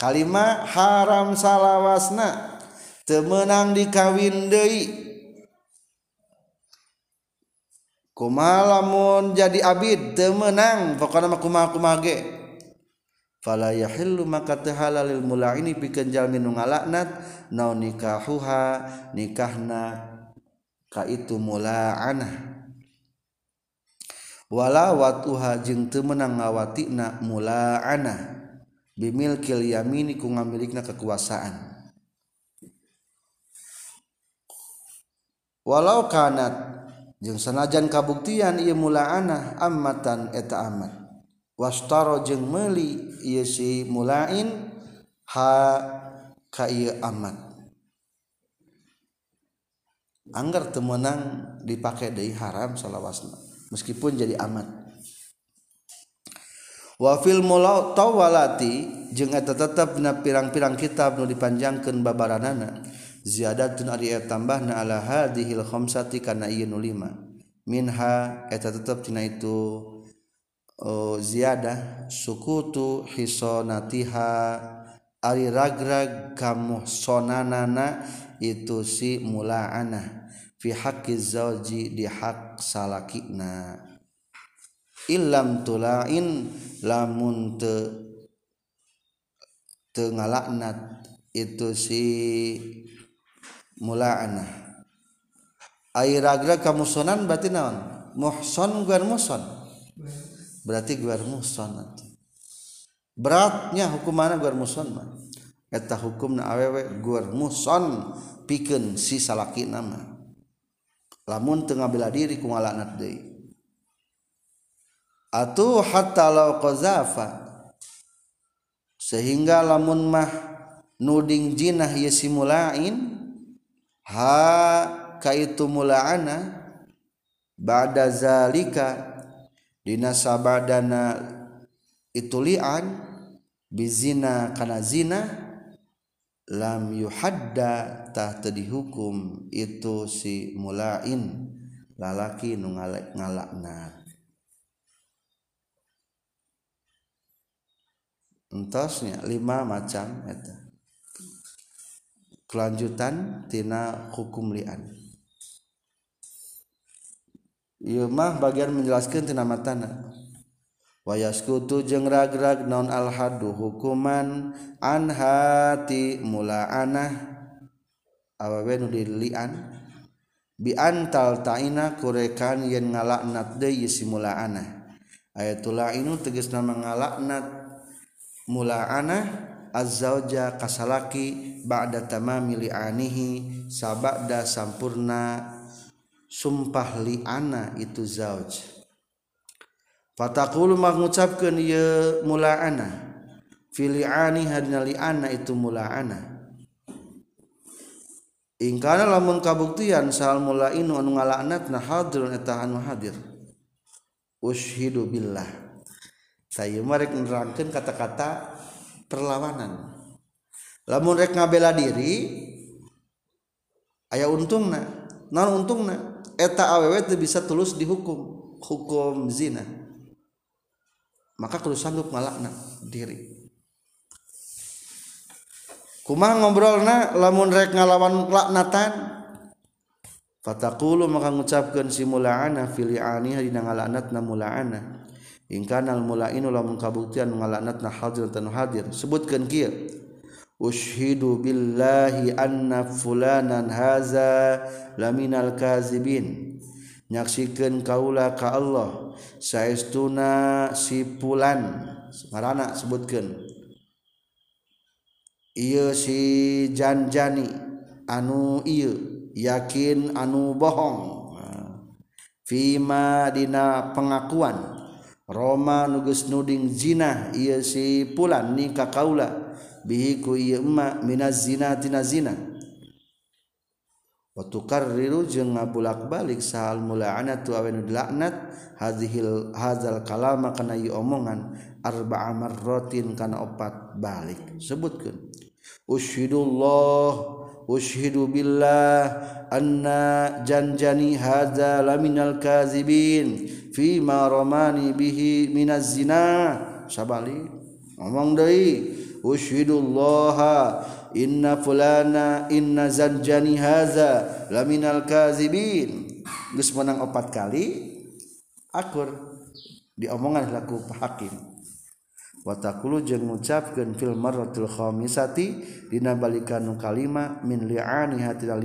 haram salahwana temenang di kawin ku malamun jadi a temenangku mag maka ini pikenjal minu nga la na niha nikah ka itumulawala wat hang temenang ngawamulaan. mil yamini kumiliknya kekuasaan walau kanat sanajan kabuktian iamula anak amataneta a was meli mulai hagar temenang dipakai De haram salahlawasna meskipun jadi amat wa filmwalati je tetap pirang-pirarang kitab nu dipanjangkan babaran nana ziada tambah na Allahaha dihilsati karena 5 minha tetaptina itu ziada sukutu hisatiha aliraga kamu so nana itu simulaana fihaqi zoji diha salahna tu lain latengahnat itu simula aneh air agar kamusonan batin na muhson muson berarti mu beratnya hukum mana gua musoneta hukum awewe muson pi sisa la nama lamun Tengah bela diri ku De atau hatta law qazafa sehingga lamun mah nuding jinah yasimulain ha kaitu mulaana ba'da zalika dinasabadana itulian bizina kana zina lam yuhadda tahta hukum itu si mulain lalaki nu ngalaknat entosnya lima macam eta ya kelanjutan tina hukum lian ieu iya bagian menjelaskan tina matana wayaskutu rag rag non alhadu hukuman an hati mula anah awa nu lian bi antal taina kurekan yen ngalaknat deui simula anah ayatul inu tegasna mengalaknat Mula anah azzauja kasalaki ba'da tamami li'anihi sabada sampurna sumpah li'ana itu zauj fatakulu mak mula ieu mulaana fili'ani hadna li'ana itu mula anah ingkana lamun kabuktian sal inu anu ngalaknatna hadirun eta anu hadir ushidu billah nger kata-kata perlawanan lamun bela diri aya untung untungeta awewet bisa tulus dikum hukum zina maka kalau sangguplakna diri ngobrol lamunrek ngalawanlaknatan kata maka ngucapkan si kanalmula inilah mubuktian hadir Sebutkan ushiillahifullananza laalzi yaksikan kaula ka Allah sauna si puan anak sebutkan sijanjani anu yakin anu bohong vimadina pengakuan. Roma nugus nuding zina iya si pula ni ka kaula bihi ku ma mina zina dina zina wetukar riru je nga bulak-balik saalmulaat tuawenlakna hahil hazal kalama kana omongan arba aar rotin kana opat balik sebut ke usydullah. Ushidu Billlah Anna Janjani Haza laminal Qzibin Vimaromani bihi Minzina Sabali omong Usdulha Inna Fuana innazanjani Haza laminal Qzi bin Gus menang opat kali akur diomongan lagu pahakim. watakulu jeung ngucapkeun fil marratil khamisati dina balikan kalima min li'ani hatina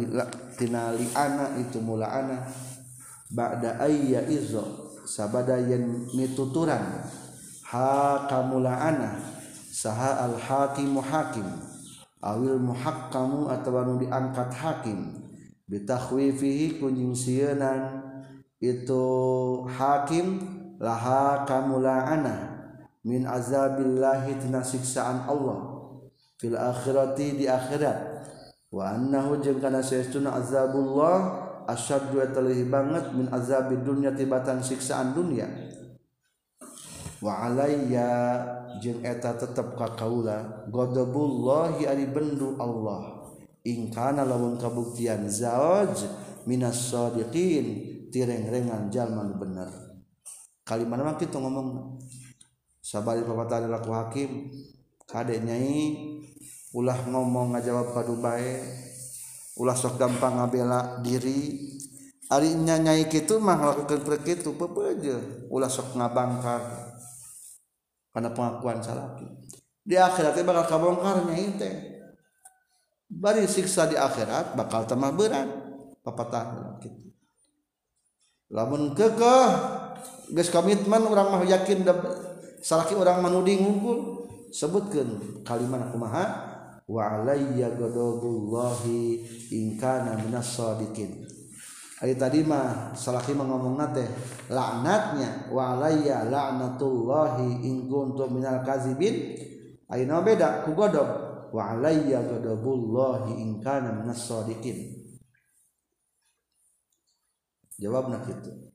li'ana itu mula'ana ba'da ayya izo sabada yen mituturan ha kamula'ana saha al hakimu hakim awil muhakkamu atawa nu diangkat hakim bitakhwifihi kunjing sienan itu hakim laha kamula'ana min azabillahi tina siksaan Allah fil akhirati di akhirat wa annahu jeung kana saestuna azabullah asyaddu atalih banget min azabid dunya tibatan siksaan dunia wa alayya jeung eta tetep ka kaula ghadabullahi ari bendu Allah ing kana lamun kabuktian zauj minas sadiqin tireng-rengan jalma bener kalimat mah kita ngomong ku Hakimnya ulah ngomong ngajawab paduh baik Ulah sokgampanggabela diri harinya nyaik itu mahal na bangka karena pengakuan sala di akhirat bakal kabong baru siksa di akhirat bakal tema berat papa la ke kamitman orang maluk yakin da salaki orang manudi ngungkul sebutkan kalimat kumaha wa alayya ghadabullahi in kana minas sadiqin Ari tadi mah salaki mengomong nate laknatnya wa alayya laknatullahi in kuntum minal kazibin ayeuna beda ku godog wa alayya ghadabullahi in kana minas sadiqin jawabna kitu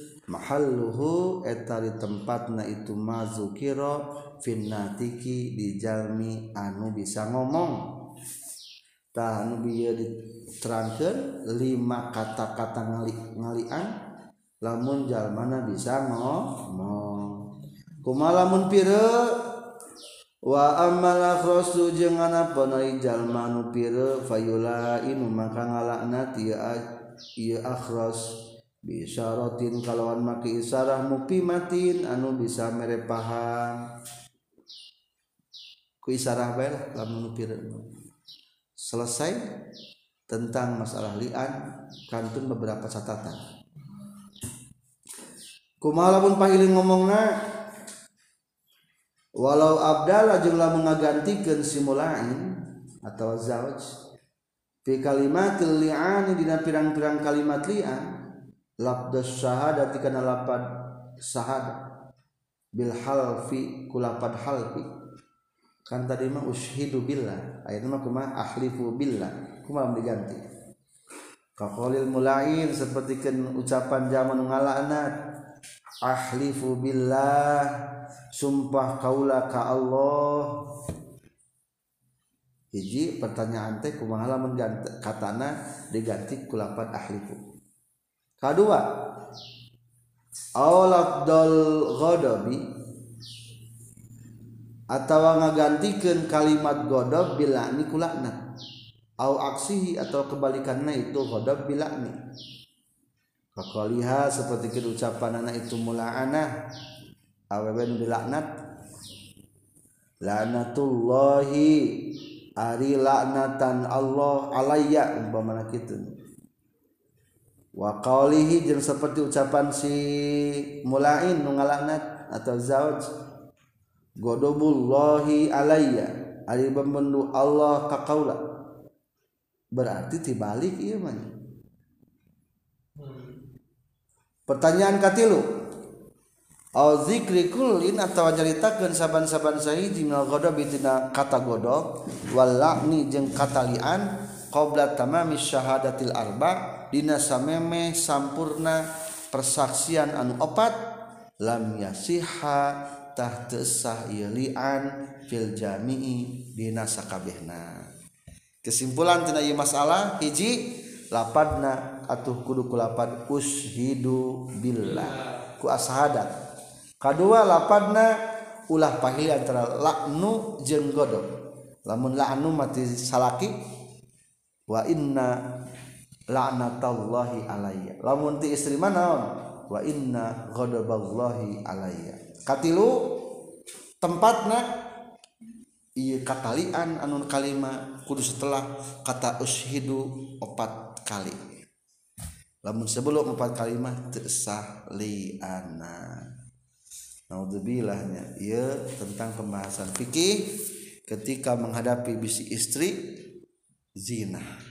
Halluhu ettari tempat Nah itu mazukiraro finnaki dijalmi anu bisa ngomong tau bi di transferfer lima kata-kata nga ngalian lamunjal mana bisa maumong kuma lamunpir wajalu Faulaimu maka ngalak na iaros yarotin kalauwan marah mupimatin anu bisa mere paham ku selesai tentang masalah Li kantun beberapa catatan maulaupun Pak ini ngomongnya walau Abdalah jemlah mengagantikan siin atau za kalimati li pirang-pirang kalimat Li labda syahadat kana lapad syahadat bil halfi kulapad halfi kan tadi mah ushidu billah ayat mah kumah ahlifu billah kumah diganti kakolil mulain seperti kan ucapan zaman ngalaknat ahlifu billah sumpah kaula ka Allah hiji pertanyaan teh kumaha mengganti, katana diganti kulapan ahlifu kedua awlafdol godobi atau ngagantikan kalimat godob bila nikulakna au aksihi atau kebalikannya itu godob bila ni lihat seperti ucapan anak itu mula anak awewen dilaknat laknatullahi ari laknatan Allah alayya umpamana ni wa qawlihi jeung seperti ucapan si mulain nu ngalaknat atau zauj godobullahi alayya ari pembendu Allah ka kaula berarti tibalik ieu mah pertanyaan katilu au zikri kullin atawa nyaritakeun saban-saban sahiji minal godob tina kata godob wal la'ni jeung katalian qabla tamami syahadatil arba' punya sameme sampurna persaksian anu obat lamnya Syhatahahilian filjami Dikabna kesimpulan tinai masalah iji lapadna atuh kudupan us hidupbillah kuasaahadat ka2 laparna ulah pagi antara laknu jeng goddo lamunlah anu mati sala wa inna di la'natallahi alayya lamun ti istri mana wa inna ghadaballahi alayya katilu tempatna iya katalian anu kalima kudu setelah kata ushidu opat kali lamun sebelum opat kalimah tersah liana naudzubillahnya iya tentang pembahasan fikih ketika menghadapi bisi istri zina